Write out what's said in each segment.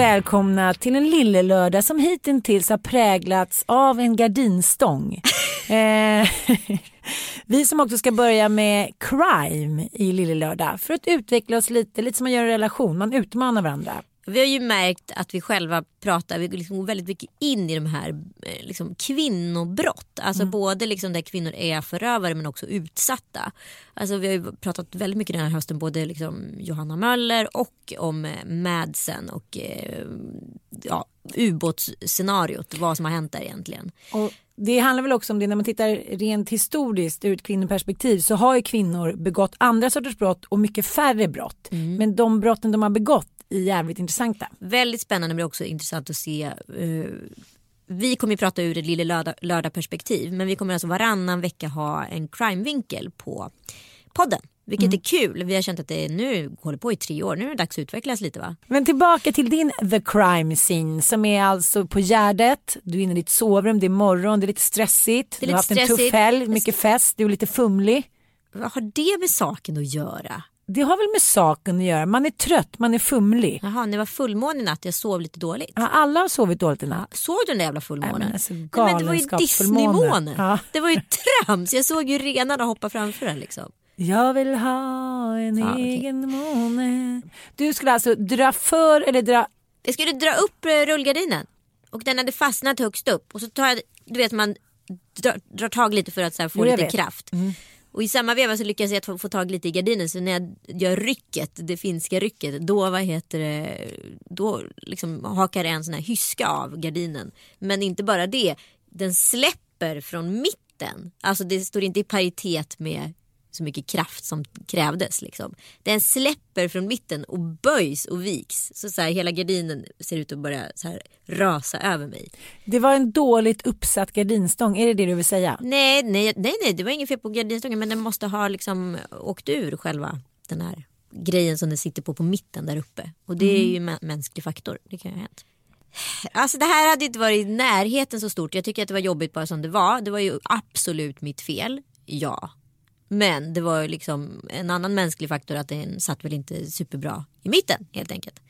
välkomna till en lillelördag som hittills har präglats av en gardinstång. eh, vi som också ska börja med crime i lillelördag för att utveckla oss lite, lite som man gör i en relation, man utmanar varandra. Vi har ju märkt att vi själva pratar vi liksom går väldigt mycket in i de här eh, liksom, kvinnobrott. Alltså både liksom där kvinnor är förövare men också utsatta. Alltså vi har ju pratat väldigt mycket den här hösten både liksom Johanna Möller och om eh, Madsen och eh, ja, ubåtsscenariot. Vad som har hänt där egentligen. Och det handlar väl också om det när man tittar rent historiskt ur ett kvinnoperspektiv så har ju kvinnor begått andra sorters brott och mycket färre brott. Men de brotten de har begått är jävligt intressanta. Väldigt spännande men också intressant att se. eh, vi kommer ju prata ur ett lille lördag, lördagperspektiv men vi kommer alltså varannan vecka ha en crime-vinkel på podden. Vilket är kul. Vi har känt att det nu håller på i tre år. Nu är det dags att utvecklas lite va? Men tillbaka till din the crime scene som är alltså på Gärdet. Du är inne i ditt sovrum, det är morgon, det är lite stressigt. Det är du har lite haft en tuff stressigt. helg, mycket fest, du är lite fumlig. Vad har det med saken att göra? Det har väl med saken att göra, man är trött, man är fumlig. Jaha, det var fullmåne i natt. Jag sov lite dåligt. Ja, alla har sovit dåligt i natt. Såg du den där jävla fullmånen? Nej, men alltså, Nej, men det var ju galenskapsfullmåne. Disneymåne. Ja. Det var ju trams. Jag såg ju renarna hoppa framför den liksom. Jag vill ha en Ja, egen måne. Du skulle alltså dra för eller dra... Jag skulle dra upp eh, rullgardinen och den hade fastnat högst upp och så tar jag, du vet man drar, drar tag lite för att så här, få Jo, lite vet. Mm. kraft. Och i samma veva så lyckas jag få, få tag lite i gardinen så när jag gör rycket, det finska rycket, då vad heter det, då liksom hakar en sån här hyska av gardinen. Men inte bara det, den släpper från mitten. Alltså det står inte i paritet med så mycket kraft som krävdes. Liksom. Den släpper från mitten och böjs och viks. Så, så här, hela gardinen ser ut att börja så här, rasa över mig. Det var en dåligt uppsatt gardinstång, är det det du vill säga? Nej, nej, nej, nej det var inget fel på gardinstången men den måste ha liksom åkt ur själva den här grejen som den sitter på på mitten där uppe. Och det är ju mä- mänsklig faktor. Det kan ju ha hänt. Alltså det här hade inte varit i närheten så stort. Jag tycker att det var jobbigt bara som det var. Det var ju absolut mitt fel. Ja. Men det var ju liksom en annan mänsklig faktor att den satt väl inte superbra i mitten helt enkelt.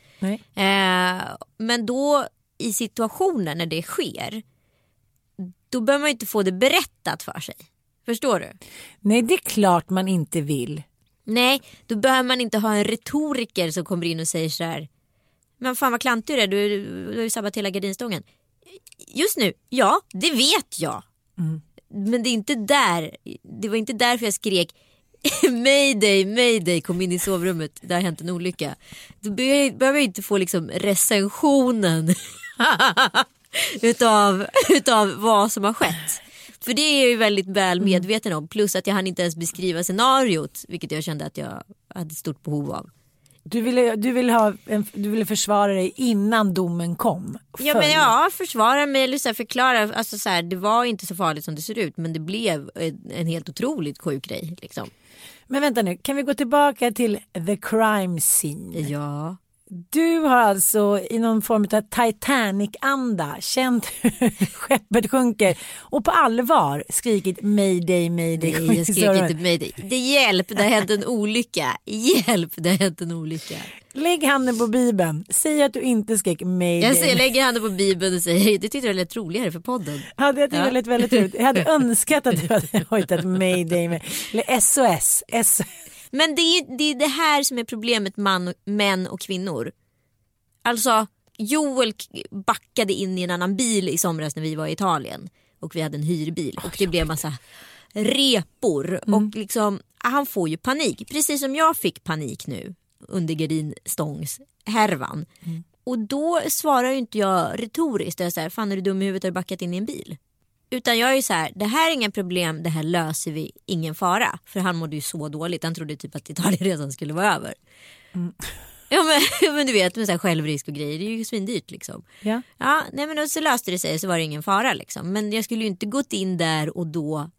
Eh, men då i situationer när det sker då behöver man inte få det berättat för sig. Förstår du? Nej, det är klart man inte vill. Nej, då behöver man inte ha en retoriker som kommer in och säger så här. Men fan vad klantig du är, du, du har ju sabbat hela gardinstången. Just nu, ja det vet jag. Men det är inte där, det var inte därför jag skrek Mayday, mayday, kom in i sovrummet, det har hänt en olycka. Då behöver jag- behöver jag inte få liksom recensionen utav, utav vad som har skett. För det är jag ju väldigt väl medveten om. Plus att jag hann inte ens beskriva scenariot, vilket jag kände att jag hade stort behov av. Du ville, du ville, ha en, du ville försvara dig innan domen kom? Ja men ja, försvara mig eller så förklara. Alltså, så här, det var inte så farligt som det ser ut men det blev en, en helt otroligt sjuk grej. Liksom. Men vänta nu, kan vi gå tillbaka till the crime scene? Ja. Du har alltså i någon form av Titanic-anda känt hur skeppet sjunker och på allvar skrikit mayday, mayday. Nej, jag skrek inte mayday. Det hjälp, det har hänt en olycka. Hjälp, det har hänt en olycka. Lägg handen på bibeln. Säg att du inte skrek mayday. Jag säger, lägger handen på bibeln och säger det tyckte jag lät roligare för podden. Ja, det är väldigt, väldigt roligt. Jag hade önskat att du hade hojtat mayday eller SOS. SOS. Men det är, det är det här som är problemet man, män och kvinnor. Alltså Joel backade in i en annan bil i somras när vi var i Italien och vi hade en hyrbil och det blev massa repor mm. och liksom han får ju panik precis som jag fick panik nu under gardinstångs härvan. Mm. Och då svarar ju inte jag retoriskt. Jag är så här, fan är du dum i huvudet har du backat in i en bil? Utan jag är ju så här, det här är inga problem, det här löser vi, ingen fara. För han mådde ju så dåligt, han trodde typ att Italienresan skulle vara över. Mm. Ja men, men du vet med så här självrisk och grejer, det är ju svindyrt liksom. Ja. Ja, nej men så löste det sig så var det ingen fara liksom. Men jag skulle ju inte gått in där och då,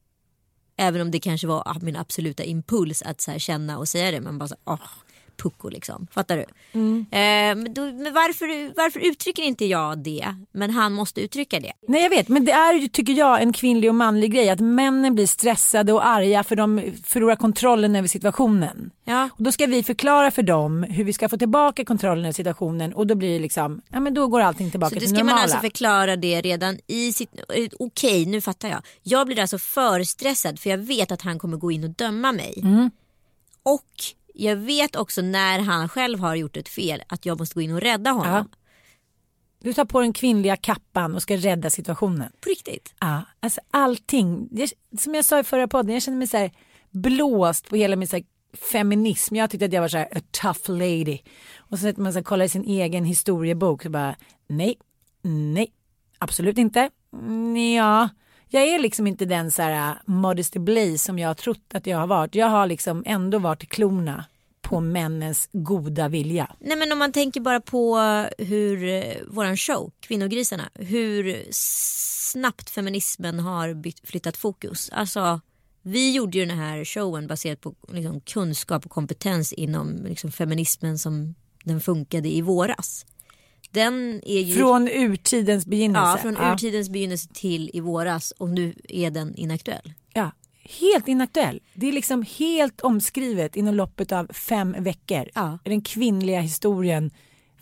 även om det kanske var min absoluta impuls att så känna och säga det, men bara så, åh, pucko liksom. Fattar du? Mm. Eh, men, då, men varför, varför uttrycker inte jag det? Men han måste uttrycka det. Nej jag vet men det är ju tycker jag en kvinnlig och manlig grej att männen blir stressade och arga för de förlorar kontrollen över situationen. Ja. Och då ska vi förklara för dem hur vi ska få tillbaka kontrollen över situationen och då blir det liksom, ja men då går allting tillbaka till normala. Så då ska man alltså förklara det redan i sitt, okej okay, nu fattar jag. Jag blir alltså för stressad för jag vet att han kommer gå in och döma mig. Mm. Och jag vet också när han själv har gjort ett fel att jag måste gå in och rädda honom. Ja. Du tar på den kvinnliga kappan och ska rädda situationen. På riktigt? Ja, alltså allting. Som jag sa i förra podden, jag känner mig så här blåst på hela min så feminism. Jag tyckte att jag var så här a tough lady. Och så sätter man så kollar i sin egen historiebok och bara nej, nej, absolut inte. Ja, jag är liksom inte den så här äh, modesty blaze som jag har trott att jag har varit. Jag har liksom ändå varit klona på männens goda vilja. Nej men om man tänker bara på äh, hur äh, våran show, Kvinnogrisarna, hur snabbt feminismen har bytt, flyttat fokus. Alltså vi gjorde ju den här showen baserat på liksom, kunskap och kompetens inom liksom, feminismen som den funkade i våras. Den är ju... Från urtidens begynnelse? Ja, från ja. urtidens begynnelse till i våras och nu är den inaktuell. Ja, helt inaktuell. Det är liksom helt omskrivet inom loppet av fem veckor. Ja. Den kvinnliga historien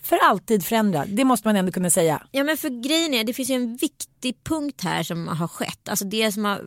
för alltid förändrad. Det måste man ändå kunna säga. Ja men för grejen är det finns ju en viktig punkt här som har skett. Alltså det som, har,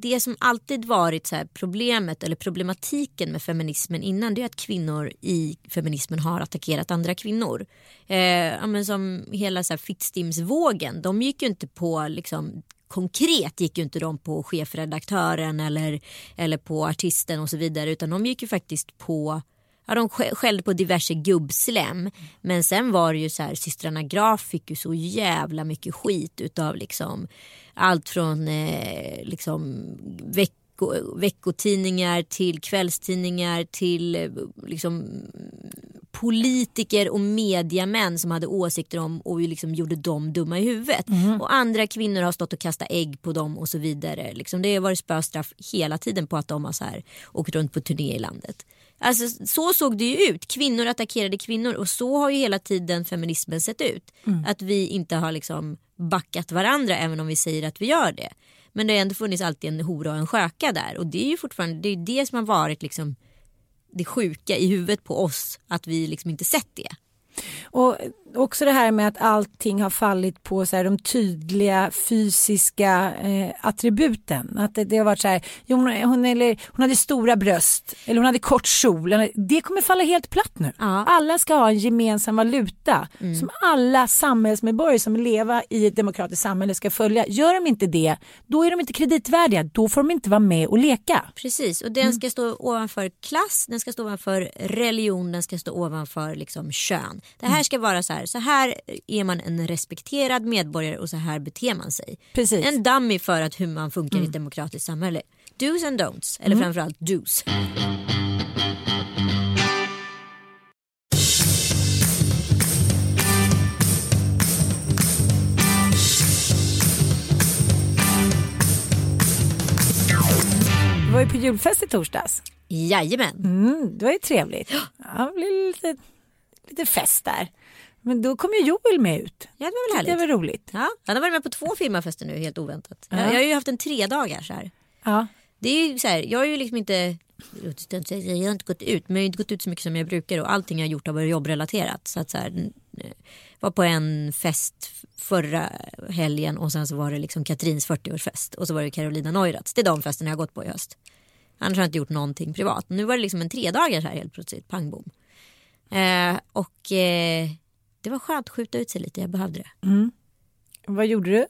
det som alltid varit så problemet eller problematiken med feminismen innan det är att kvinnor i feminismen har attackerat andra kvinnor. Eh, ja, men som hela så här Fittstimsvågen, de gick ju inte på liksom konkret gick ju inte de på chefredaktören eller, eller på artisten och så vidare utan de gick ju faktiskt på ja, de skällde på diverse gubbslem. Men sen var det ju så här, systrarna Graf fick ju så jävla mycket skit utav liksom allt från eh, liksom vecko, veckotidningar till kvällstidningar till eh, liksom politiker och mediamän som hade åsikter om och liksom gjorde dem dumma i huvudet. Mm. Och andra kvinnor har stått och kastat ägg på dem och så vidare. Liksom det har varit spöstraff hela tiden på att de har så här, åkt runt på turné i landet. Alltså, så såg det ju ut. Kvinnor attackerade kvinnor och så har ju hela tiden feminismen sett ut. Mm. Att vi inte har liksom backat varandra även om vi säger att vi gör det. Men det har ändå funnits alltid en hora och en sköka där och det är ju fortfarande det, är det som har varit liksom det sjuka i huvudet på oss att vi liksom inte sett det. Och också det här med att allting har fallit på så här, de tydliga fysiska eh, attributen. Att det, det, har varit så här, jo, hon, hon, eller, hon hade stora bröst eller hon hade kort kjol. Det kommer falla helt platt nu. Ja. Alla ska ha en gemensam valuta mm. som alla samhällsmedborgare som lever i ett demokratiskt samhälle ska följa. Gör de inte det, då är de inte kreditvärdiga. Då får de inte vara med och leka. Precis, och den mm. ska stå ovanför klass, den ska stå ovanför religion, den ska stå ovanför liksom, kön. Det här mm. ska vara så här, så här är man en respekterad medborgare och så här beter man sig. Precis. En dummy för att hur man funkar mm. i ett mm. demokratiskt samhälle. Do's and don'ts, eller mm. framförallt do's. Du var ju på julfest i torsdags. Jajamän. Mm, det var ju trevligt. Ja, det blev lite, lite fest där. Men då kom ju Joel med ut. Ja, det var väl Det härligt. var roligt. Ja, han har varit med på två firmafester nu helt oväntat. Ja. Jag, jag har ju haft en tre dagars här. Ja. Det är ju så här, jag har ju liksom inte jag har inte gått ut, men jag har inte gått ut så mycket som jag brukar och allting jag har gjort har varit jobbrelaterat. Så att så här, var på en fest förra helgen och sen så var det liksom Katrins 40-årsfest och så var det Carolina Neuraths. Det är de festerna jag har gått på i höst. Annars har jag inte gjort någonting privat. Nu var det liksom en tredagars här helt plötsligt, pang bom. Eh, och eh, det var skönt att skjuta ut sig lite, jag behövde det. Vad gjorde du?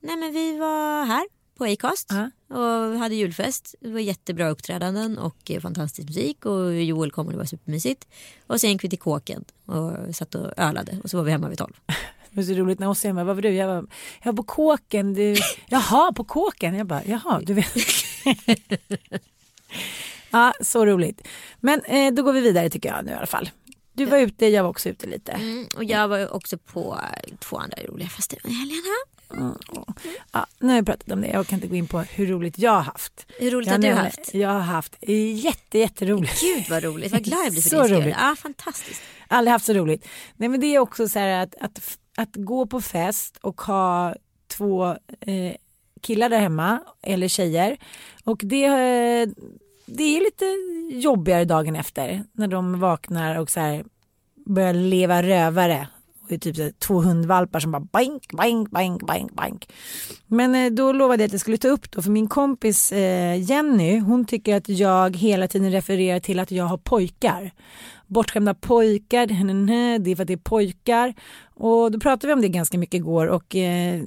Nej men vi var här på Acast Ja. och hade julfest. Det var jättebra uppträdanden och eh, fantastisk musik och Joel kom och det var supermysigt. Och sen gick vi till kåken och satt och ölade och så var vi hemma vid tolv. Det var så roligt när Ossi hemma, vad var du? Jag var, jag var på kåken. Du, jaha, på kåken? Jag bara, jaha, du vet. ja, så roligt. Men eh, då går vi vidare tycker jag nu i alla fall. Du var ute, jag var också ute lite. Mm, och jag var också på två andra roliga fester i helgen. här. Ja, nu har jag pratat om det, jag kan inte gå in på hur roligt jag har haft. Hur roligt Jag har du haft? Jag har haft jätte, jätteroligt. Gud vad roligt, vad glad jag blir för Så din roligt. Ja, fantastiskt. Aldrig haft så roligt. Nej men det är också så här att, att, att gå på fest och ha två eh, killar där hemma eller tjejer och det, eh, det är lite jobbigare dagen efter när de vaknar och så här börjar leva rövare. Och det är typ två hundvalpar som bara bank, bank, bank, bank, bank. Men eh, då lovade jag att jag skulle ta upp då för min kompis eh, Jenny hon tycker att jag hela tiden refererar till att jag har pojkar bortskämda pojkar, det är för att det är pojkar. Och då pratade vi om det ganska mycket igår och eh,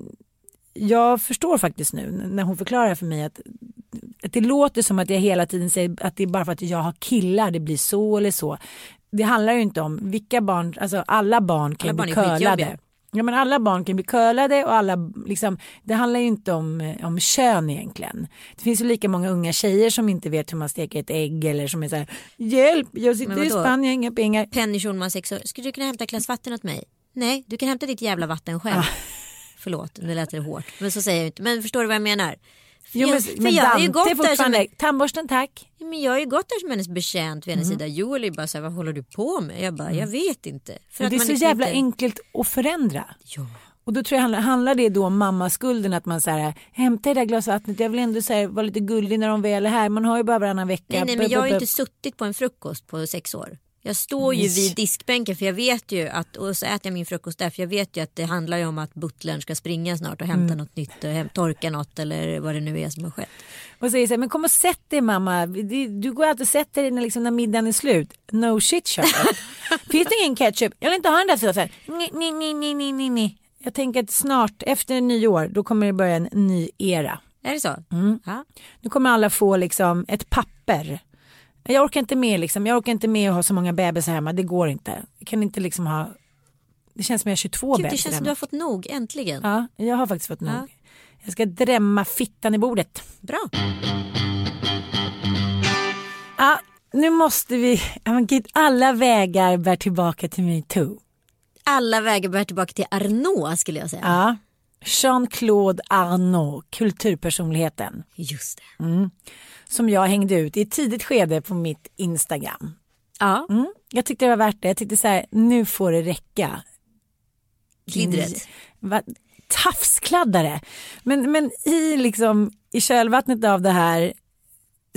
jag förstår faktiskt nu när hon förklarar för mig att, att det låter som att jag hela tiden säger att det är bara för att jag har killar det blir så eller så. Det handlar ju inte om vilka barn, alltså alla barn kan Alla bli barn curlade. Ja men alla barn kan bli curlade och alla liksom, det handlar ju inte om, eh, om kön egentligen. Det finns ju lika många unga tjejer som inte vet hur man steker ett ägg eller som är så här, hjälp jag sitter i? Spanien, inga pengar. Penny Schulman, sex år. Skulle du kunna hämta ett glas vatten åt mig? Nej, du kan hämta ditt jävla vatten själv. Förlåt, nu lät det hårt. Men så säger jag inte. Men förstår du vad jag menar? Jo, men, för men jag har ju Dante gått är där som tandborsten tack. Men jag har ju gått där som hennes betjänt vid hennes sida. Joel är bara så här, vad håller du på med? Jag bara, jag vet inte. För det är så jävla inte... enkelt att förändra. Ja. Och då tror jag handlar, handlar det då om mammaskulden att man säger hämta det där glas vattnet, jag vill ändå så här, vara lite gullig när de väl är här, man har ju bara varannan vecka. Nej, nej, men jag har ju inte suttit på en frukost på sex år. Jag står ju vid diskbänken för jag vet ju att, och så äter jag min frukost där för jag vet ju att det handlar ju om att butlern ska springa snart och hämta Mm. något nytt och häm- torka något eller vad det nu är som har skett. Och säger så här, men kom och sätt dig mamma, du går alltid och sätter dig när, liksom, när middagen är slut. No shit Charlotte. Finns det ingen ketchup? Jag vill inte ha den där såsen. Nej, nej, nej, nej, nej, nej. Jag tänker att snart efter nyår då kommer det börja en ny era. Är det så? Mm. Ja. Nu kommer alla få liksom ett papper. Jag orkar inte med liksom, jag orkar inte med att ha så många bebisar hemma, det går inte. Jag kan inte liksom ha, det känns som jag har 22 Gud, det bebisar känns som du har fått nog, äntligen. Ja, jag har faktiskt fått nog. Ja. Jag ska drämma fittan i bordet. Bra. Ja, nu måste vi, alla vägar bär tillbaka till metoo. Alla vägar bär tillbaka till Arnault skulle jag säga. Ja. Jean-Claude Arnault, kulturpersonligheten, Just det. Mm. som jag hängde ut i ett tidigt skede på mitt Instagram. Ja, Mm. Jag tyckte det var värt det. Jag tyckte så här, nu får det räcka. klidret. Va, tafskladdare. Men, men i, liksom, i kölvattnet av det här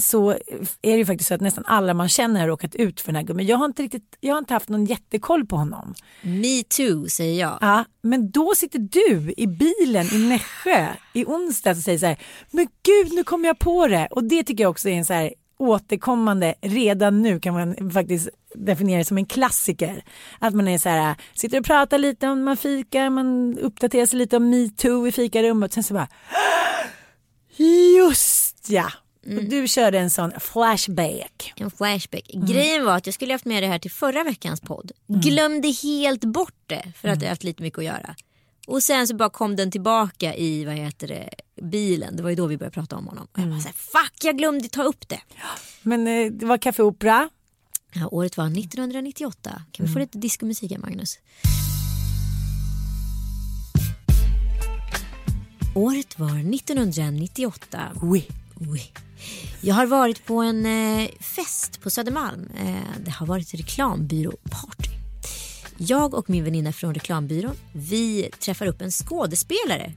så är det ju faktiskt så att nästan alla man känner har råkat ut för den här gubben. Jag har inte, riktigt, jag har inte haft någon jättekoll på honom. Me too säger jag. Ja, men då sitter du i bilen i Nässjö i onsdags och säger så här, men gud nu kom jag på det. Och det tycker jag också är en så här återkommande, redan nu kan man faktiskt definiera det som en klassiker. Att man är så här, sitter och pratar lite om man fikar, man uppdaterar sig lite om metoo i fikarummet. Sen så bara, just ja. Och du körde en sån flashback. En flashback. Mm. Grejen var att jag skulle haft med det här till förra veckans podd. Glömde helt bort det för Mm. att jag haft lite mycket att göra. Och sen så bara kom den tillbaka i vad heter det, bilen. Det var ju då vi började prata om honom. Och jag bara så här, fuck jag glömde ta upp det. Men eh, det var Café Opera. Ja, året var 1998. Kan vi Mm. få lite diskomusik här Magnus? Året var 1998. Oui. Oui. Jag har varit på en eh, fest på Södermalm. Eh, det har varit reklambyråparty. Jag och min väninna från reklambyrån vi träffar upp en skådespelare.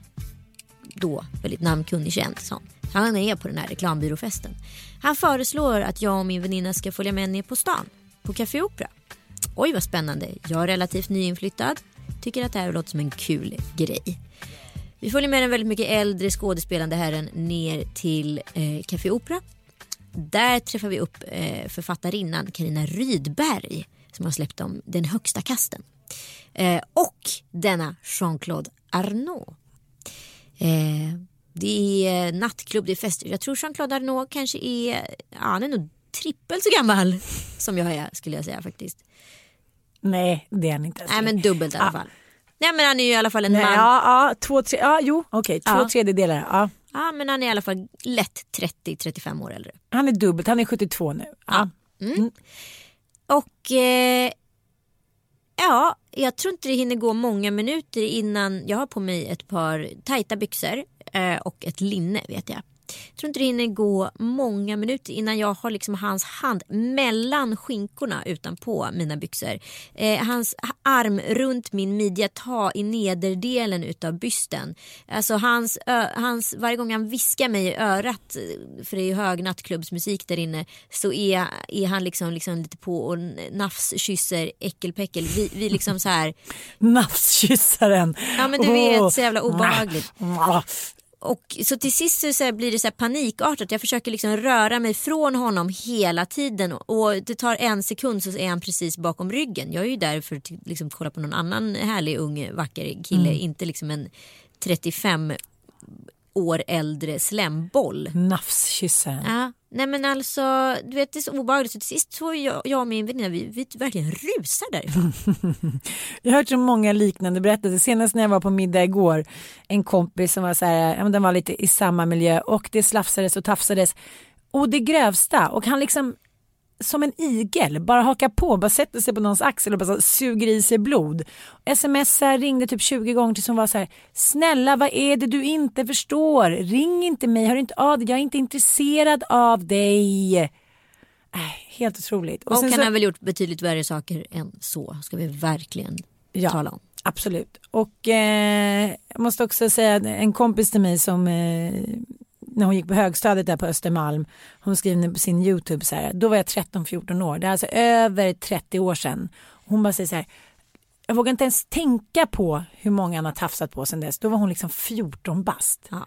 Då väldigt namnkunnig känd sån. Han är på den här reklambyråfesten. Han föreslår att jag och min väninna ska följa med ner på stan. På Café Opera. Oj vad spännande. Jag är relativt nyinflyttad. Tycker att det här låter som en kul grej. Vi följer med den väldigt mycket äldre skådespelande herren ner till eh, Café Opera. Där träffar vi upp eh, författarinnan Karina Rydberg som har släppt om Den högsta kasten. Eh, och denna Jean-Claude Arnault. Eh, det är nattklubb, det är fester. Jag tror Jean-Claude Arnault kanske är, ja, han är nog trippelt så gammal som jag är skulle jag säga faktiskt. Nej, det är han inte. Nej men dubbelt i alla Ah. Nej men han är ju i alla fall en Nej, man. ja, ja, två, tre, ja, jo, okej, två Ja. tredjedelar. Ja. Ja men han är i alla fall lätt 30-35 år äldre. Han är dubbelt, han är 72 nu. Ja. Och eh, ja, jag tror inte det hinner gå många minuter innan jag har på mig ett par tajta byxor eh, och ett linne vet jag. Jag tror inte det hinner gå många minuter innan jag har liksom hans hand mellan skinkorna utanpå mina byxor. Eh, hans arm runt min midja, ta i nederdelen utav bysten. Alltså hans, ö, hans, varje gång han viskar mig i örat, för det är ju hög nattklubbsmusik där inne, så är, är han liksom, liksom lite på och nafskysser äckelpäckel. Vi, vi liksom så här, Nafskyssaren. Ja, men du vet, så jävla obehagligt. Och så till sist så, blir det så panikartat. Jag försöker liksom röra mig från honom hela tiden och det tar en sekund så är han precis bakom ryggen. Jag är ju där för att liksom kolla på någon annan härlig ung vacker kille, inte liksom en 35 år äldre slemboll. Nafskyssaren. Ja, nej men alltså, du vet det är så obehagligt så till sist så jag, jag och min väninna vi, vi verkligen rusar därifrån. Jag har hört så många liknande berättelser. Senast när jag var på middag igår, en kompis som var så här, ja, men den var lite i samma miljö och det slafsades och tafsades. Och det grövsta och han liksom som en igel, bara hakar på, bara sätter sig på någons axel och bara så suger i sig blod. Smsar, ringde typ 20 gånger tills hon var så här, snälla vad är det du inte förstår? Ring inte mig, hör inte av dig, jag är inte intresserad av dig. Äh, helt otroligt. Och, sen han så- har väl gjort betydligt värre saker än så, ska vi verkligen Ja. tala om. Absolut. Och eh, jag måste också säga en kompis till mig som eh, när hon gick på högstadiet där på Östermalm, hon skrev på sin YouTube så här, då var jag 13-14 år, det är alltså över 30 år sedan. Hon bara säger så här, jag vågar inte ens tänka på hur många han har tafsat på sedan dess, då var hon liksom 14 bast. Ja.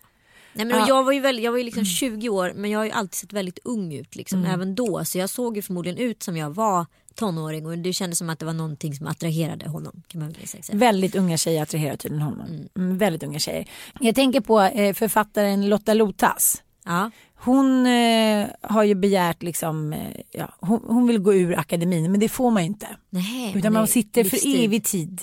Nej, men Ja. Jag var ju, väl, jag var ju liksom 20 år men jag har ju alltid sett väldigt ung ut liksom, även då. Så jag såg ju förmodligen ut som jag var tonåring och det kändes som att det var någonting som attraherade honom. Kan man säga. Väldigt unga tjejer attraherar tydligen honom. Mm, väldigt unga tjejer. Jag tänker på eh, författaren Lotta Lotas. Ja. Hon eh, har ju begärt liksom, eh, ja, hon, hon vill gå ur akademin men det får man ju inte. Nej, Utan man sitter för evig tid.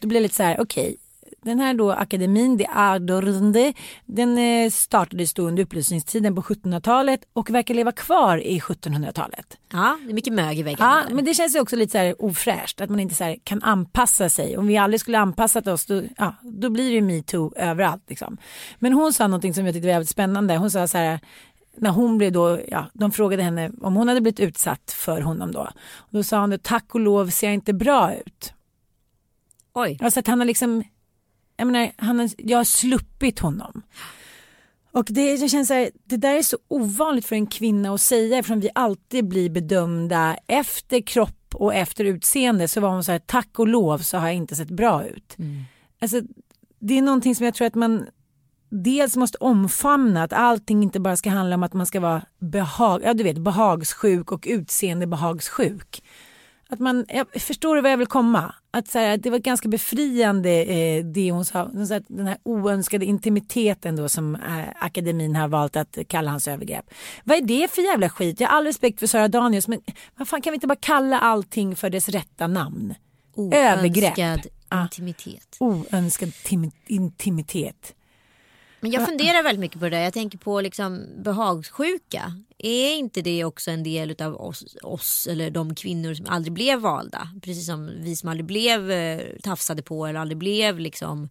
Då blir det lite så här, okej. Den här då akademin, det Ardornde, den eh, startades då under upplysningstiden på 1700-talet och verkar leva kvar i 1700-talet. Ja, det är mycket mög i väggarna. Ja, men det känns ju också lite så här ofräscht att man inte så kan anpassa sig. Om vi aldrig skulle anpassat oss då, ja, då blir det metoo överallt. Liksom. Men hon sa någonting som jag tyckte var jävligt spännande. Hon sa så här, när hon blev då, ja, de frågade henne om hon hade blivit utsatt för honom då. Då sa hon, tack och lov ser jag inte bra ut. Oj. Alltså att han har liksom, jag menar, han har, jag har sluppit honom. Och det, det känns så här, det där är så ovanligt för en kvinna att säga eftersom vi alltid blir bedömda efter kropp och efter utseende så var hon så här, tack och lov så har jag inte sett bra ut. Alltså, det är någonting som jag tror att man dels måste omfamna att allting inte bara ska handla om att man ska vara behag, ja, du vet, behagssjuk och utseendebehagsjuk. Att man, jag förstår du vad jag vill komma? Att så här, det var ganska befriande eh, det hon sa, hon sa att den här oönskade intimiteten då som eh, akademin har valt att kalla hans övergrepp. Vad är det för jävla skit? Jag har all respekt för Sara Danius men vad fan kan vi inte bara kalla allting för dess rätta namn? Övergrepp. Oönskad Ah. intimitet. Oönskad tim- intimitet. Men jag funderar väldigt mycket på det där. Jag tänker på liksom behagssjuka. Är inte det också en del av oss, oss eller de kvinnor som aldrig blev valda? Precis som vi som aldrig blev eh, tafsade på eller aldrig blev liksom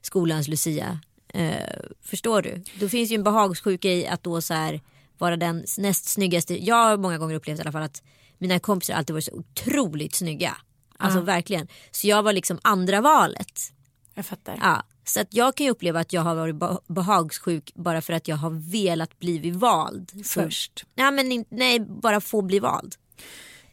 skolans Lucia. Eh, förstår du? Då finns ju en behagssjuka i att då så här vara den näst snyggaste. Jag har många gånger upplevt i alla fall att mina kompisar alltid varit så otroligt snygga. Alltså verkligen. Så jag var liksom andra valet. Jag fattar. Ja. Så att jag kan ju uppleva att jag har varit be- behagssjuk bara för att jag har velat bli vald. Först. ja, men nej, bara få bli vald.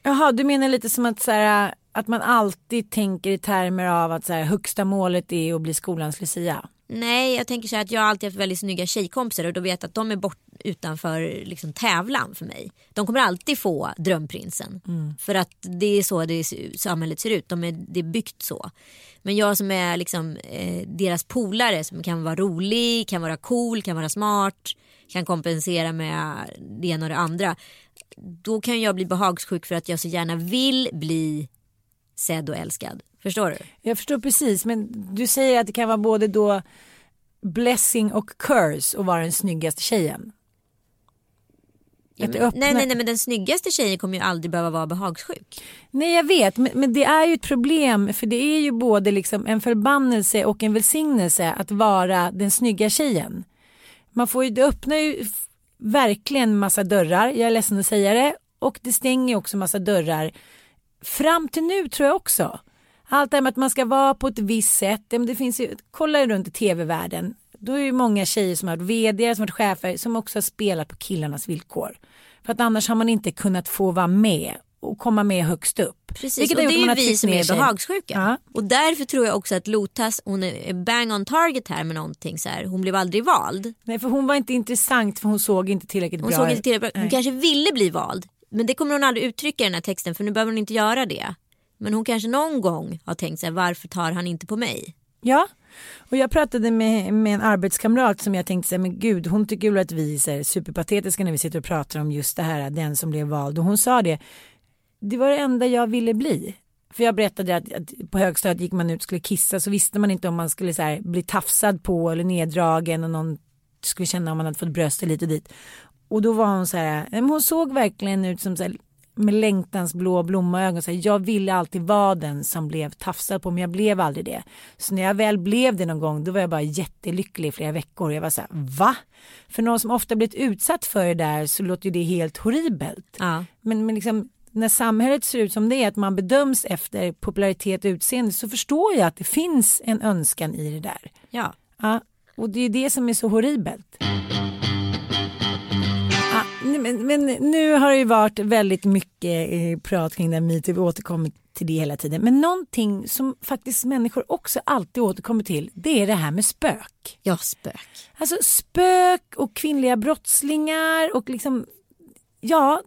Jaha, du menar lite som att, så här, att man alltid tänker i termer av att så här, högsta målet är att bli skolans Lucia. Nej, jag tänker så här att jag har alltid haft väldigt snygga tjejkompisar och då vet jag att de är bort utanför liksom, tävlan för mig. De kommer alltid få drömprinsen. För att det är så det samhället ser ut. De är, det är byggt så. Men jag som är liksom, eh, deras polare som kan vara rolig, kan vara cool, kan vara smart, kan kompensera med det ena och det andra. Då kan jag bli behagssjuk för att jag så gärna vill bli sedd och älskad. Förstår du? Jag förstår precis, men du säger att det kan vara både då blessing och curse att vara den snyggaste tjejen. Men, öppnar- nej, nej, nej, men den snyggaste tjejen kommer ju aldrig behöva vara behagssjuk. Nej jag vet men, men det är ju ett problem för det är ju både liksom en förbannelse och en välsignelse att vara den snygga tjejen. Man får ju, det öppnar ju verkligen massa dörrar, jag är ledsen att säga det, och det stänger också massa dörrar fram till nu tror jag också. Allt det här med att man ska vara på ett visst sätt, det finns ju, kolla runt i tv-världen, då är det ju många tjejer som har varit vd, som har varit chefer, som också har spelat på killarnas villkor. För att annars har man inte kunnat få vara med och komma med högst upp. Precis, Vilket och det är ju vi som är behagssjuka. Ja. Och därför tror jag också att Lotas, hon är bang on target här med någonting så här. Hon blev aldrig vald. Nej för hon var inte intressant för hon såg inte tillräckligt Hon bra såg inte tillräckligt bra. Hon kanske ville bli vald. Men det kommer hon aldrig uttrycka i den här texten för nu behöver hon inte göra det. Men hon kanske någon gång har tänkt sig varför tar han inte på mig? Ja, och jag pratade med, med en arbetskamrat som jag tänkte säga, men gud hon tycker väl att vi är superpatetiska när vi sitter och pratar om just det här, den som blev vald. Och hon sa det, det var det enda jag ville bli. För jag berättade att, att på högstadiet gick man ut och skulle kissa så visste man inte om man skulle så här, bli tafsad på eller neddragen och någon skulle känna om man hade fått bröstet lite dit. Och då var hon så här, men hon såg verkligen ut som så här, med längtans blå blommaögon. Så här, jag ville alltid vara den som blev tafsad på men jag blev aldrig det. Så när jag väl blev det någon gång då var jag bara jättelycklig i flera veckor. Jag var så här, va? För någon som ofta blivit utsatt för det där så låter ju det helt horribelt. Ja. Men, men liksom, när samhället ser ut som det är, att man bedöms efter popularitet och utseende så förstår jag att det finns en önskan i det där. ja. Ja, och det är det som är så horribelt. Men, men nu har det ju varit väldigt mycket eh, prat kring den metoo, vi återkommer till det hela tiden. Men någonting som faktiskt människor också alltid återkommer till, det är det här med spök. Ja, spök. Alltså spök och kvinnliga brottslingar och liksom Ja,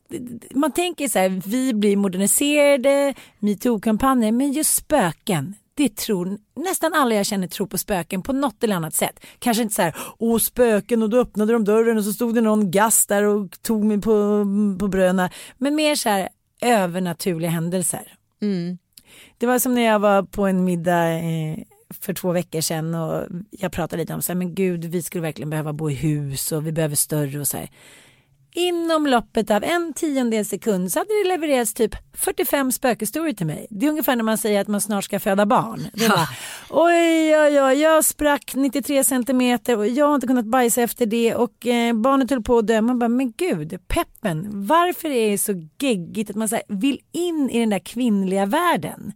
man tänker så här, vi blir moderniserade, metoo-kampanjer, men just spöken, det tror nästan alla jag känner tror på spöken på något eller annat sätt. Kanske inte så här, åh spöken och då öppnade de dörren och så stod det någon gast där och tog mig på, på bröna. Men mer så här övernaturliga händelser. Mm. Det var som när jag var på en middag eh, för två veckor sedan och jag pratade lite om så här, men gud vi skulle verkligen behöva bo i hus och vi behöver större och så här. Inom loppet av en tiondel sekund så hade det levererats typ 45 spökhistorier till mig. Det är ungefär när man säger att man snart ska föda barn. Det var, oj, oj, oj, jag sprack 93 centimeter och jag har inte kunnat bajsa efter det och eh, barnet höll på att dö. Man bara, men gud, peppen, varför är det så geggigt att man så här, vill in i den där kvinnliga världen?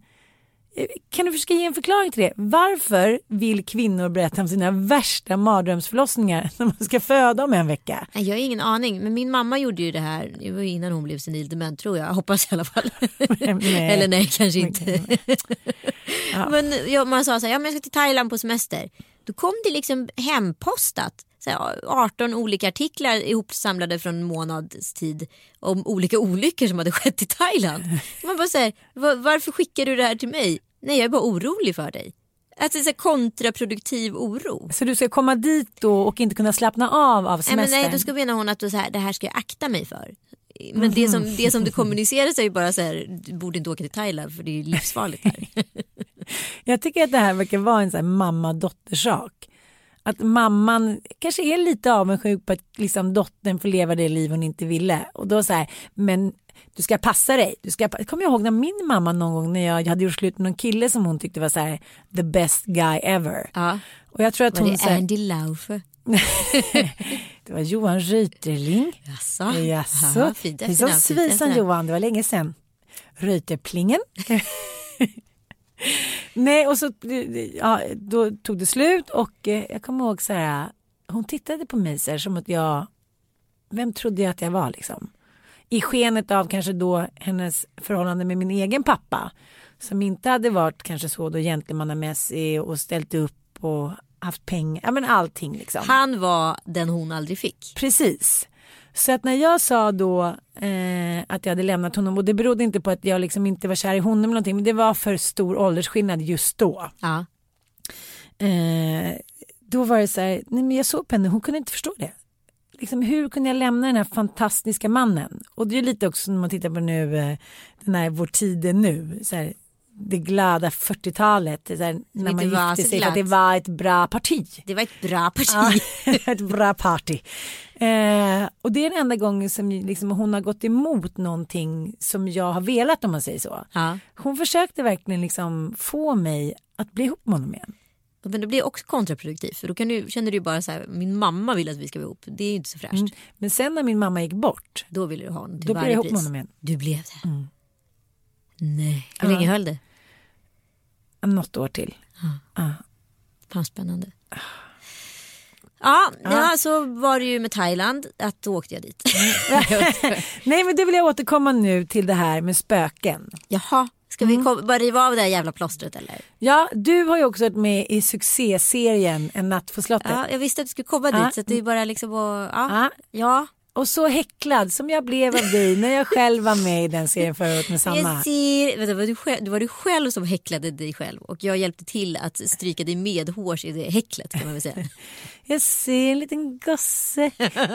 Kan du försöka ge en förklaring till det? Varför vill kvinnor berätta om sina värsta mardrömsförlossningar när man ska föda om en vecka? Jag har ingen aning, men min mamma gjorde ju det här, det var innan hon blev senil dement tror jag, hoppas i alla fall. Nej. Eller nej, kanske inte. Ja. Men ja, man sa så här, ja, men jag ska till Thailand på semester. Då kom det liksom hempostat. Så här, 18 olika artiklar ihopsamlade från en månads tid om olika olyckor som hade skett i Thailand. Man bara säger, varför skickar du det här till mig? Nej, jag är bara orolig för dig. Alltså så kontraproduktiv oro. Så du ska komma dit då och inte kunna slappna av av Nej, semestern? men nej, då ska menar hon att du, så här, det här ska jag akta mig för. Men det, som, det som du kommunicerar är ju bara så här, du borde inte åka till Thailand för det är livsfarligt här. Jag tycker att det här verkar vara en sån här mamma-dotter-sak. Att mamman kanske är lite avundsjuk på att liksom dottern får leva det liv hon inte ville. Och då så här, men du ska passa dig. Du ska, pa- kommer jag ihåg när min mamma någon gång när jag, jag hade gjort slut med någon kille som hon tyckte var så här the best guy ever. Ja. Och jag tror att Var hon... det här- Andy Laufer? det var Johan Reuterling. Jaså? Jaså? Jaha, fint Det är som efternamn. Johan, det var länge sedan. Reuterplingen. Nej, och så ja, då tog det slut och eh, jag kommer ihåg så här, hon tittade på mig så här, som att jag, vem trodde jag att jag var liksom? I skenet av kanske då hennes förhållande med min egen pappa som inte hade varit kanske så då gentlemannamässig och ställt upp och haft pengar, ja men allting liksom. Han var den hon aldrig fick. Precis. Så att när jag sa då eh, att jag hade lämnat honom och det berodde inte på att jag liksom inte var kär i honom eller någonting men det var för stor åldersskillnad just då. Ja. Eh, då var det så här, nej men jag såg på henne, hon kunde inte förstå det. Liksom, hur kunde jag lämna den här fantastiska mannen? Och det är lite också när man tittar på nu, eh, den här Vår tid är nu, så här, det glada 40-talet, så här, när man gifte sig att det var ett bra parti. Det var ett bra parti. Ja, ett bra party. Eh, och det är den enda gången som liksom, hon har gått emot någonting som jag har velat om man säger så. Ja. Hon försökte verkligen liksom få mig att bli ihop med honom igen. Men det blir också kontraproduktivt för då kan du, känner du bara så här, min mamma vill att vi ska vara ihop. Det är ju inte så fräscht. Mm. Men sen när min mamma gick bort, Då vill du ha honom till då blev jag ihop pris. med honom igen. Du blev det? Mm. Nej. Hur Ja. länge höll det? Något år till. Ja. Fan spännande. Ja, ja, så var det ju med Thailand att då åkte jag dit. Nej men då vill jag återkomma nu till det här med spöken. Jaha, ska Mm. vi kom, bara riva av det här jävla plåstret eller? Ja, du har ju också varit med i succéserien En natt på slottet. Ja, jag visste att du skulle komma Ja. dit så att det är bara liksom att, ja, Ja, ja. Och så häcklad som jag blev av dig när jag själv var med i den serien förut med Sanna. Jag ser, vänta, var du själv, var du själv som häcklade dig själv och jag hjälpte till att stryka dig medhårs i det häcklet kan man väl säga. Jag ser en liten gosse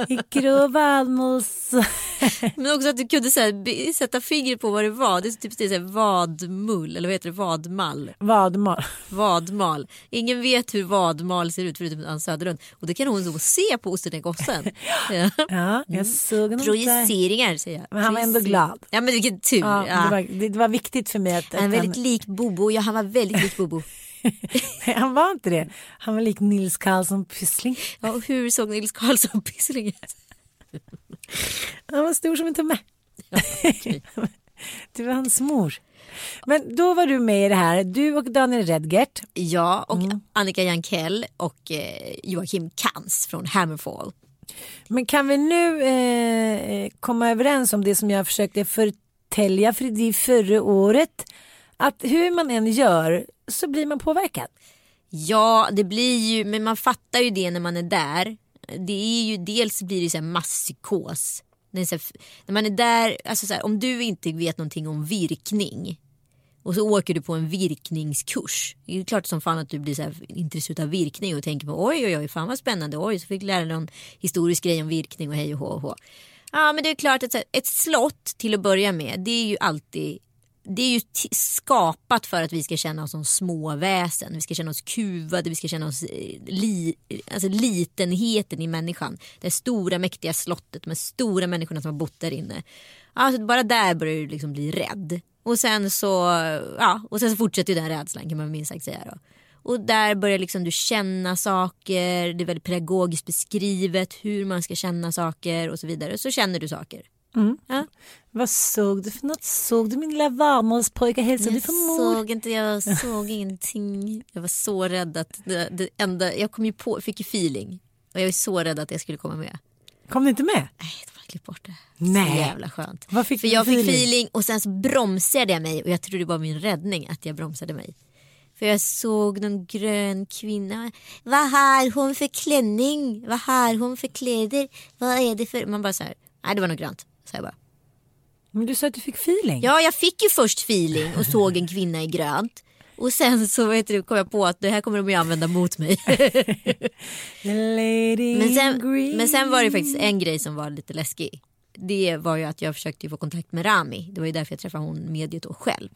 i grå valmos. Men också att du kunde så här, sätta fingret på vad det var. Det är typ det är så här vadmull eller vad heter det? Vadmall. Vadmal. Vadmal. Ingen vet hur vadmal ser ut förutom Ann Söderlund. Och det kan hon så se på Osten i gossen. Ja. Ja, jag såg honom där. Projiceringar säger jag. Men han var ändå glad. Ja men vilken tur. Ja, Ja, det, var, det, det var viktigt för mig att, Han är väldigt han, lik Bobo. Ja han var väldigt lik Bobo. han var inte det. Han var lik Nils Karlsson Pyssling. Ja, och hur såg Nils Karlsson Pyssling ut? Han var stor som en tumme. Det var hans mor. Men då var du med i det här, du och Daniel Redgert. Ja, och Mm. Annika Jankell och eh, Joakim Kans från Hammerfall. Men kan vi nu eh, eh, komma överens om det som jag försökte förtälja för förra året? Att hur man än gör så blir man påverkad. Ja, det blir ju, men man fattar ju det när man är där. Det är ju, dels blir det så här masspsykos. Här, när man är där, alltså så här, om du inte vet någonting om virkning och så åker du på en virkningskurs. Det är klart som fan att du blir så här intresserad av virkning och tänker på oj oj oj fan vad spännande. Oj så fick jag lära dig någon historisk grej om virkning och hej och hå och hå. Ja men det är klart att ett slott till att börja med det är ju alltid det är ju skapat för att vi ska känna oss som små väsen. Vi ska känna oss kuvade, vi ska känna oss eh, li, alltså litenheten i människan. Det stora mäktiga slottet med stora människorna som har bott där inne. Alltså bara där börjar du liksom bli rädd. Och sen så, ja, och sen så fortsätter ju den rädslan kan man minst sagt säga då. Och där börjar liksom du känna saker, det är väldigt pedagogiskt beskrivet hur man ska känna saker och så vidare. Så känner du saker. Ja. Vad såg du för något? Såg du min lilla varmålspojke? Hälsade du Jag från mor? såg inte, jag såg ingenting. Jag var så rädd att det, det enda, jag kom ju på, fick ju feeling. Och jag var så rädd att jag skulle komma med. Kom du inte med? Nej, det var klippt bort det. Nej. Så jävla skönt. Vad fick För jag fick feeling? feeling och sen så bromsade jag mig och jag trodde det var min räddning att jag bromsade mig. För jag såg någon grön kvinna. Vad har hon för klänning? Vad har hon för kläder? Vad är det för... Man bara så här. Nej det var något grönt. Så jag bara. Men du sa att du fick feeling. Ja, jag fick ju först feeling och såg en kvinna i grönt. Och sen så vet du, kom jag på att det här kommer de ju använda mot mig. Men sen, men sen var det faktiskt en grej som var lite läskig. Det var ju att jag försökte få kontakt med Rami. Det var ju därför jag träffade hon mediet då själv.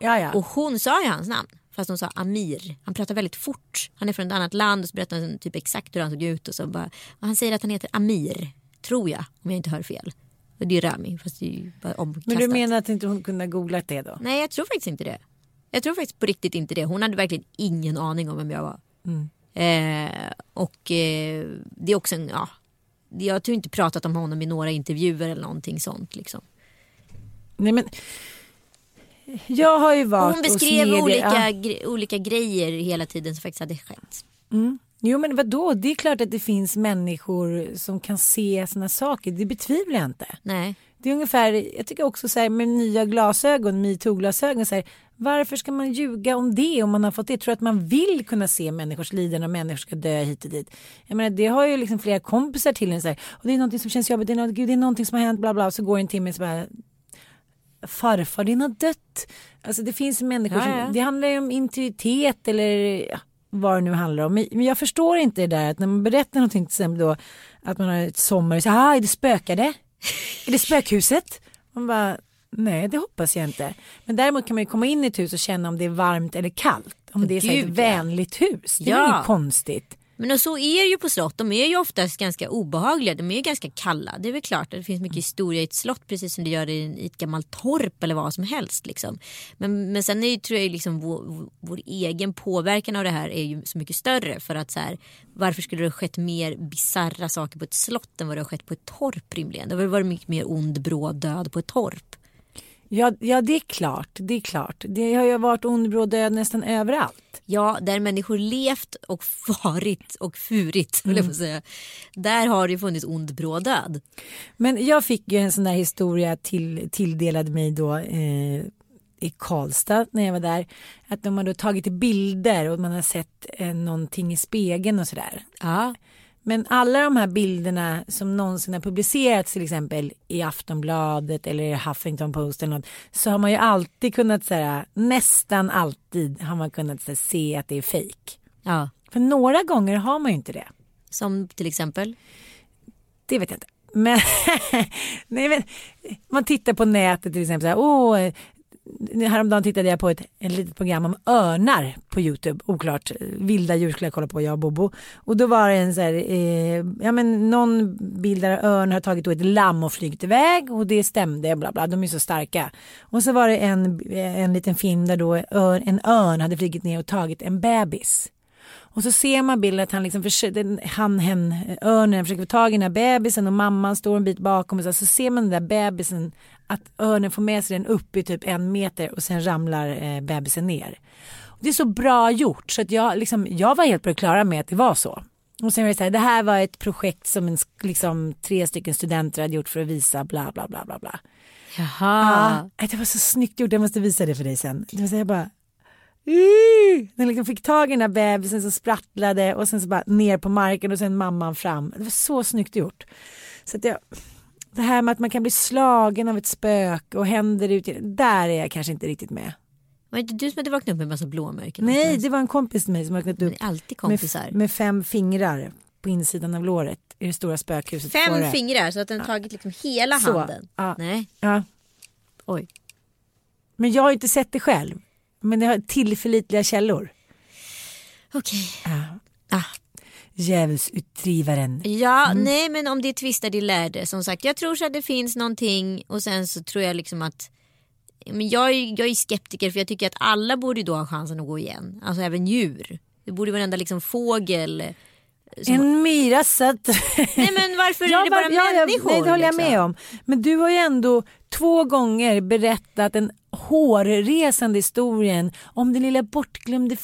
Ja, ja. Och hon sa ju hans namn. Fast hon sa Amir. Han pratar väldigt fort. Han är från ett annat land och så berättar han typ exakt hur han såg ut. Och, så bara, och han säger att han heter Amir. Tror jag. Om jag inte hör fel. Och det är Rami. Fast det är ju bara omkastat. Men du menar att inte hon kunde googlat det då? Nej jag tror faktiskt inte det. Jag tror faktiskt på riktigt inte det. Hon hade verkligen ingen aning om vem jag var. Eh, och eh, det är också en, ja, jag har typ inte pratat om honom i några intervjuer eller någonting sånt. Liksom. Nej, men... Jag har ju varit Hon beskrev media- olika, ja. gre- olika grejer hela tiden som faktiskt hade skett. Mm. Jo men vadå, det är klart att det finns människor som kan se såna saker, det betvivlar jag inte. Nej. Det är ungefär, jag tycker också så här med nya glasögon, metoo-glasögon, så här, varför ska man ljuga om det om man har fått det? Jag tror att man vill kunna se människors lidande och människor ska dö hit och dit. Jag menar, det har ju liksom flera kompisar till en så här, och det är någonting som känns jobbigt, det är, något, gud, det är någonting som har hänt, bla bla, och så går en timme så bara farfar din har dött. Alltså det finns människor Ja, ja. som, det handlar ju om intuitet eller ja, vad det nu handlar om. Men jag förstår inte det där att när man berättar någonting till exempel då att man har ett sommar och säger, ah, är det spökade? Är det spökhuset? Man bara, nej det hoppas jag inte. Men däremot kan man ju komma in i ett hus och känna om det är varmt eller kallt. Om det är ett vänligt hus. Det är Ja. inget konstigt. Men och så är det ju på slott. De är ju oftast ganska obehagliga. De är ju ganska kalla. Det är väl klart att det finns mycket historia i ett slott precis som det gör i, i ett gammalt torp eller vad som helst. Liksom. Men, men sen är ju, tror jag liksom vår, vår egen påverkan av det här är ju så mycket större. För att så här, varför skulle det ha skett mer bizarra saker på ett slott än vad det har skett på ett torp rimligen? Det har väl varit mycket mer ond bråd död på ett torp. Ja, ja det är klart, det är klart. Det har ju varit ond bråd död nästan överallt. Ja, där människor levt och farit och furit. Mm. Jag på att säga. Där har det funnits ond bråd död. Men jag fick ju en sån där historia till, tilldelad mig då eh, i Karlstad när jag var där. Att de har då tagit bilder och man har sett eh, någonting i spegeln och sådär. Ja. Men alla de här bilderna som någonsin har publicerats till exempel i Aftonbladet eller i Huffington Post eller något så har man ju alltid kunnat säga nästan alltid har man kunnat här, se att det är fejk. ja. För några gånger har man ju inte det. Som till exempel? Det vet jag inte. Men, nej, men man tittar på nätet till exempel. Så här, åh, häromdagen tittade jag på ett, ett litet program om örnar på Youtube. Oklart, eh, vilda djur skulle jag kolla på, jag och Bobo. Och då var det en så här, eh, ja men någon bild där örn har tagit ett lamm och flygit iväg och det stämde, bla bla, de är så starka. Och så var det en, eh, en liten film där då ör, en örn hade flugit ner och tagit en bebis. Och så ser man bilden att han liksom försöker, han, hen, örnen försöker få tag i den här bebisen och mamman står en bit bakom och så, så ser man den där bebisen att örnen får med sig den upp i typ en meter och sen ramlar eh, bebisen ner. Det är så bra gjort så att jag, liksom, jag var helt på det klara med att det var så. Och sen var det så här, det här var ett projekt som en, liksom, tre stycken studenter hade gjort för att visa bla bla bla bla bla. Jaha. Ja, det var så snyggt gjort, jag måste visa det för dig sen. Det var så jag bara, "Ih!" den liksom fick tag i den där bebisen som sprattlade och sen så bara ner på marken och sen mamman fram. Det var så snyggt gjort. Så att jag, det här med att man kan bli slagen av ett spök och händer ut, där är jag kanske inte riktigt med. Var det inte du som hade vaknat upp med en massa blåmärken? Nej, det var en kompis till mig som Men upp alltid med, kompisar. med fem fingrar på insidan av låret i det stora spökhuset. Fem Fårö. fingrar så att den tagit liksom hela Så, handen. ja. Nej, Ja. oj. Men jag har inte sett det själv. Men det har tillförlitliga källor. Okej. Ja. Ah. Djävulsutdrivaren. Ja, Mm. nej men om det är tvistar de lärde. Som sagt, jag tror så att det finns någonting och sen så tror jag liksom att men jag, är, jag är skeptiker för jag tycker att alla borde då ha chansen att gå igen. Alltså även djur. Det borde varenda liksom fågel. Som, En myra satt... nej men varför är det bara ja, ja, människor? Nej, det håller jag liksom? med om. Men du har ju ändå två gånger berättat en hårresande historien om den lilla bortglömde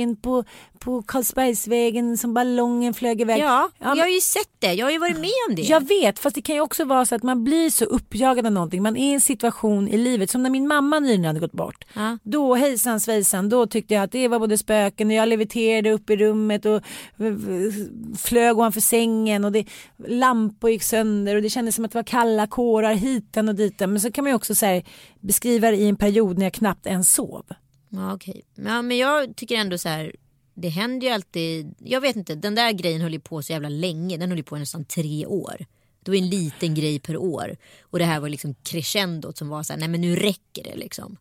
flicken på, på Karlsbergsvägen som ballongen flög iväg. Ja, men- jag har ju sett det. Jag har ju varit med om det. Jag vet, fast det kan ju också vara så att man blir så uppjagad av någonting. Man är i en situation i livet, som när min mamma nyligen hade gått bort. Ja. Då hejsan svejsan, då tyckte jag att det var både spöken och jag leviterade upp i rummet och flög ovanför sängen och det, lampor gick sönder och det kändes som att det var kalla kårar hitan och ditan. Men så kan man ju också så här, beskriva det i en period när jag knappt ens sov. Ja, okej. Ja, men jag tycker ändå så här. Det händer ju alltid. Jag vet inte. Den där grejen höll ju på så jävla länge. Den höll ju på i nästan tre år. Det var en liten grej per år. Och det här var liksom crescendot som var så här. Nej men nu räcker det liksom.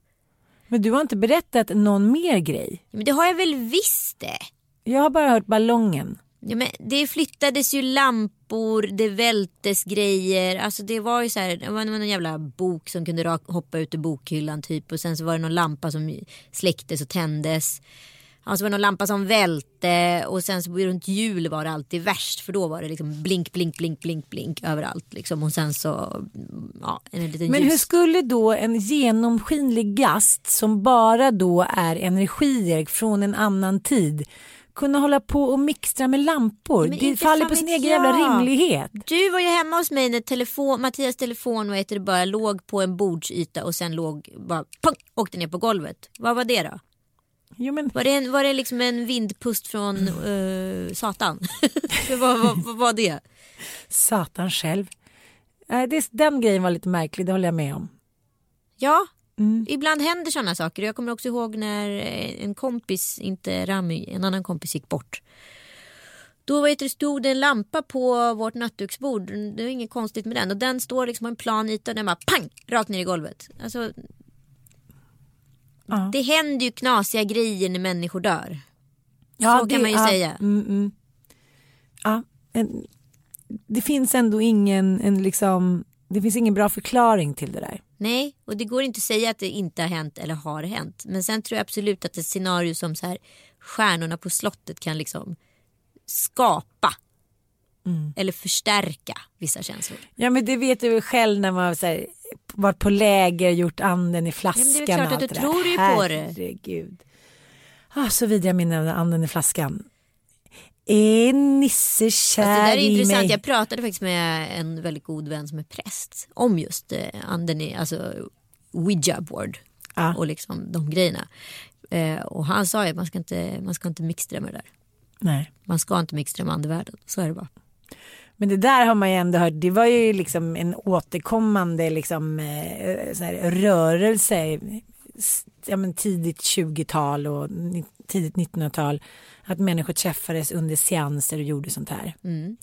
Men du har inte berättat någon mer grej. Men det har jag väl visst det. Jag har bara hört ballongen. Ja, men det flyttades ju lampor, det vältes grejer. Alltså det var ju så här, det var någon jävla bok som kunde rak- hoppa ut ur bokhyllan typ. Och sen så var det någon lampa som släcktes och tändes. Ja, så var det någon lampa som välte och sen så runt jul var det alltid värst för då var det liksom blink, blink, blink, blink, blink överallt liksom och sen så ja, en liten Men ljus. hur skulle då en genomskinlig gast som bara då är energier från en annan tid kunna hålla på och mixtra med lampor? Men det faller på sin egen jävla rimlighet. Du var ju hemma hos mig när telefon, Mattias telefon vad heter bara låg på en bordsyta och sen låg bara pong, åkte ner på golvet. Vad var det då? Jo, men, Var det, en, var det liksom en vindpust från eh, Satan? vad, vad, vad var det? satan själv. Nej, det, den grejen var lite märklig, det håller jag med om. Ja, Mm. ibland händer sådana saker. Jag kommer också ihåg när eh, en kompis, inte Rami, en annan kompis gick bort. Då vet du, stod det en lampa på vårt nattduksbord. Det är inget konstigt med den. Och den står liksom på en plan yta och den bara pang! Rakt ner i golvet. Alltså, Ja. Det händer ju knasiga grejer när människor dör. Ja, Så det- kan man ju ja, säga. Mm, mm. Ja, en, det finns ändå ingen, en liksom, det finns ingen bra förklaring till det där. Nej, och det går inte att säga att det inte har hänt eller har hänt. Men sen tror jag absolut att ett scenario som så här stjärnorna på slottet kan liksom skapa Mm. eller förstärka vissa känslor. Ja men det vet du själv när man har så här, varit på läger, gjort anden i flaskan. Ja, men det är klart och att du tror ju på det. Herregud. Ah, så vidriga minnen av anden i flaskan. Är Nisse kär Fast det där är i intressant. mig? Jag pratade faktiskt med en väldigt god vän som är präst om just eh, anden i, alltså Ouija board Ja. och liksom de grejerna. Eh, och han sa ju att man ska inte, man ska inte mixtra med det där. Nej. Man ska inte mixtra med andevärlden. Så är det bara. Men det där har man ju ändå hört, det var ju liksom en återkommande liksom, eh, rörelse ja, men tidigt 20-tal och tidigt 1900-tal. Att människor träffades under seanser och gjorde sånt här. Mm.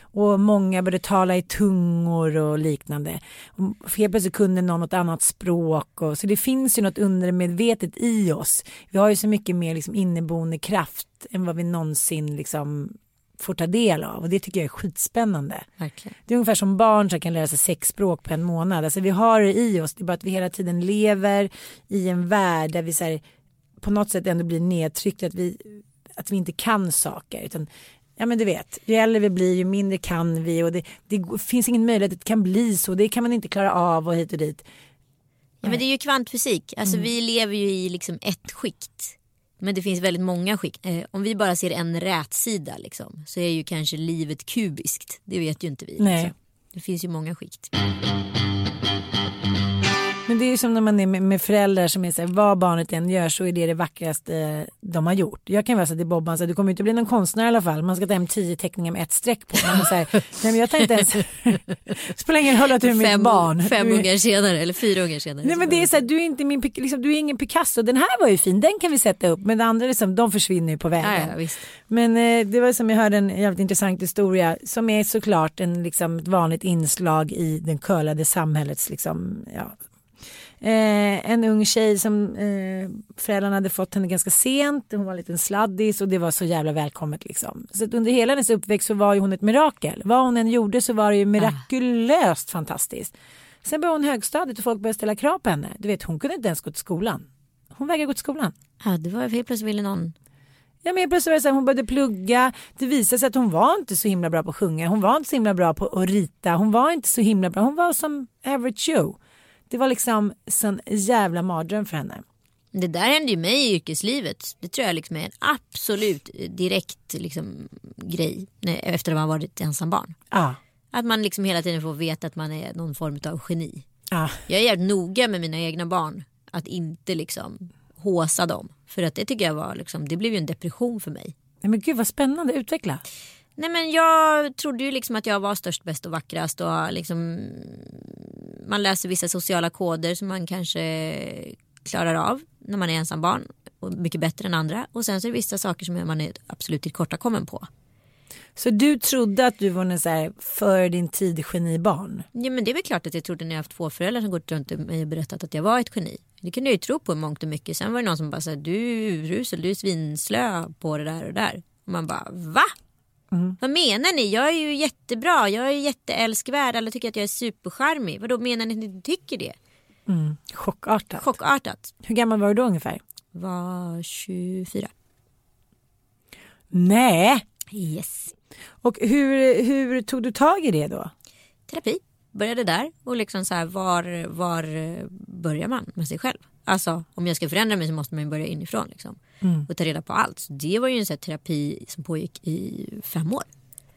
Och många började tala i tungor och liknande. Och helt plötsligt kunde någon något annat språk. Och, så det finns ju något undermedvetet i oss. Vi har ju så mycket mer liksom inneboende kraft än vad vi någonsin liksom får ta del av. Och det tycker jag är skitspännande. Verkligen. Det är ungefär som barn som kan lära sig sex språk på en månad. Alltså vi har det i oss. Det är bara att vi hela tiden lever i en värld där vi så här, på något sätt ändå blir nedtryckta. Att vi, att vi inte kan saker. Utan, ja men du vet, ju äldre vi blir ju mindre kan vi. Och det, det finns ingen möjlighet att det kan bli så. Det kan man inte klara av och hit och dit. Ja, men det är ju kvantfysik. Alltså, Mm. Vi lever ju i liksom ett skikt. Men det finns väldigt många skikt. Eh, om vi bara ser en rätsida liksom, så är ju kanske livet kubiskt. Det vet ju inte vi. Liksom. Det finns ju många skikt. Men det är ju som när man är med, med föräldrar som är så här, vad barnet än gör så är det det vackraste de har gjort. Jag kan vara så till Bobban, så här, du kommer inte bli någon konstnär i alla fall. Man ska ta hem tio teckningar med ett streck på. Man så här, nej men jag tar inte ens, spelar ingen roll att du är mitt barn. fem ungar senare, eller fyra ungar senare. Nej men det är så här, du är inte min, liksom, du är ingen Picasso. Den här var ju fin, den kan vi sätta upp. Men det andra liksom, de försvinner ju på vägen. Ja, ja, visst. Men eh, det var som jag hörde en jävligt intressant historia som är såklart en, liksom, ett vanligt inslag i den curlade samhällets liksom, ja. Eh, en ung tjej som eh, föräldrarna hade fått henne ganska sent. Hon var en liten sladdis och det var så jävla välkommet. Liksom. Så under hela hennes uppväxt så var ju hon ett mirakel. Vad hon än gjorde så var det ju mirakulöst fantastiskt. Sen började hon högstadiet och folk började ställa krav på henne. Du vet hon kunde inte ens gå till skolan. Hon vägrade gå till skolan. Ja, det var helt plötsligt ville någon. Ja, men plötsligt var det så här, hon började plugga. Det visade sig att hon var inte så himla bra på att sjunga. Hon var inte så himla bra på att rita. Hon var inte så himla bra. Hon var som average Joe. Det var liksom sån jävla mardröm för henne. Det där hände ju mig i yrkeslivet. Det tror jag liksom är en absolut direkt liksom, grej efter att man varit ensam barn. Ja. Att man liksom hela tiden får veta att man är någon form av geni. ja. Jag är jävligt noga med mina egna barn. Att inte liksom håsa dem. För att det tycker jag var liksom, det blev ju en depression för mig. Nej, men gud vad spännande. Utveckla. Nej men jag trodde ju liksom att jag var störst, bäst och vackrast och liksom man läser vissa sociala koder som man kanske klarar av när man är ensam barn och mycket bättre än andra och sen så är det vissa saker som man är absolut tillkortakommen på. Så du trodde att du var en så här för din tid genibarn? Ja men det är väl klart att jag trodde när jag haft två föräldrar som gått runt mig och berättat att jag var ett geni. Det kunde jag ju tro på i mångt och mycket. Sen var det någon som bara sa du är urusel, du är svinslö på det där och där. Och man bara va? Vad menar ni? Jag är ju jättebra, jag är jätteälskvärd, alla tycker att jag är supercharmig. Vadå menar ni att ni tycker det? Mm. Chockartat. Chockartat. Hur gammal var du då ungefär? Var 24. Nej. Yes. Och hur, hur tog du tag i det då? Terapi. Började där och liksom så här var, var börjar man med sig själv? Alltså om jag ska förändra mig så måste man ju börja inifrån liksom. Mm. Och ta reda på allt. Så det var ju en sån terapi som pågick i fem år.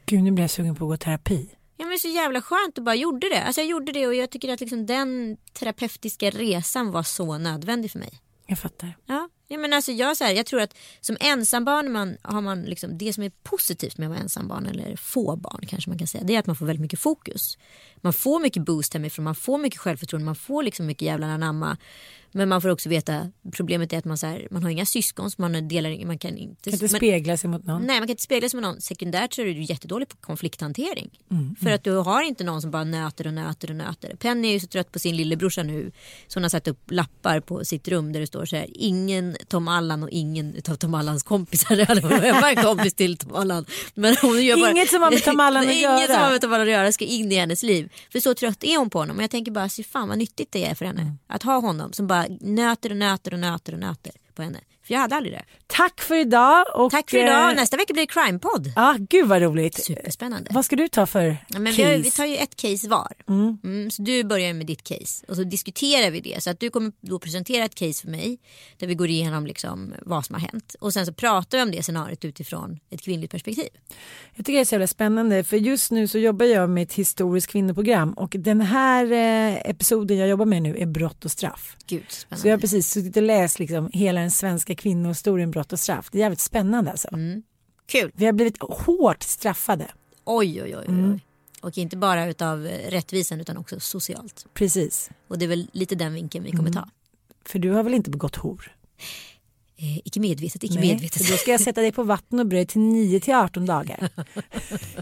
Gud, nu blir jag sugen på att gå terapi. Ja men så jävla skönt och bara gjorde det. Alltså jag gjorde det och jag tycker att liksom den terapeutiska resan var så nödvändig för mig. Jag fattar. Ja, ja men alltså jag, så här, jag tror att som ensambarn man, har man liksom, det som är positivt med att vara ensambarn eller få barn kanske man kan säga. Det är att man får väldigt mycket fokus. Man får mycket boost hemifrån, man får mycket självförtroende, man får liksom mycket jävla anamma. Men man får också veta, problemet är att man, så här, man har inga syskon så man delar man kan inte. Kan inte spegla sig mot någon. Nej man kan inte spegla sig med någon. Sekundärt så är du jättedålig på konflikthantering. För att du har inte någon som bara nöter och nöter och nöter. Penny är ju så trött på sin lillebrorsa nu. Så hon har satt upp lappar på sitt rum där det står så här. Ingen Tom Allan och ingen av Tom Allans kompisar. Jag var en kompis till Tom Allan. Men hon gör bara, Inget som har med Tom Allan att Inget göra. som har med Tom Allan att göra ska in i hennes liv. För så trött är hon på honom. Och jag tänker bara, se fan vad nyttigt det är för henne. Att ha honom som bara nöter och nöter och nöter och nöter på henne. Jag hade aldrig det. Tack för idag. Och, Tack för idag. eh, Nästa vecka blir det crime-podd. Ja, gud vad roligt. Superspännande. Vad ska du ta för Ja, men vi, case? har, vi tar ju ett case var. Mm, så du börjar med ditt case och så diskuterar vi det. Så att du kommer då presentera ett case för mig där vi går igenom liksom vad som har hänt. Och sen så pratar vi om det scenariot utifrån ett kvinnligt perspektiv. Jag tycker det är så jävla spännande för just nu så jobbar jag med ett historiskt kvinnoprogram och den här eh, episoden jag jobbar med nu är brott och straff. Gud Så spännande. jag har precis suttit och läst liksom hela den svenska kvinnohistorien brott och straff. Det är jävligt spännande alltså. Kul. Vi har blivit hårt straffade. Oj oj oj. oj. oj. Och inte bara utav eh, rättvisan utan också socialt. Precis. Och det är väl lite den vinkeln vi kommer ta. För du har väl inte begått hor? Eh, icke medvetet, icke Nej, medvetet. då ska jag sätta dig på vatten och bröd till 9 till 18 dagar.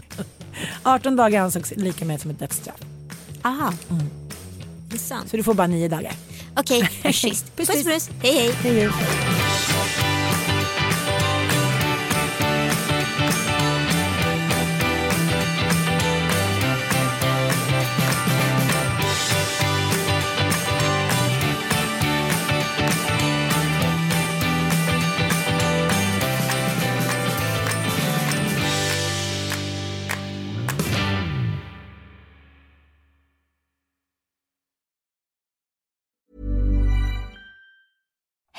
18 dagar ansågs lika med som ett dödsstraff. Aha. Det är sant. Så du får bara 9 dagar. Okej, schysst. Puss, Puss puss. puss. Hej hej. Hej, hej.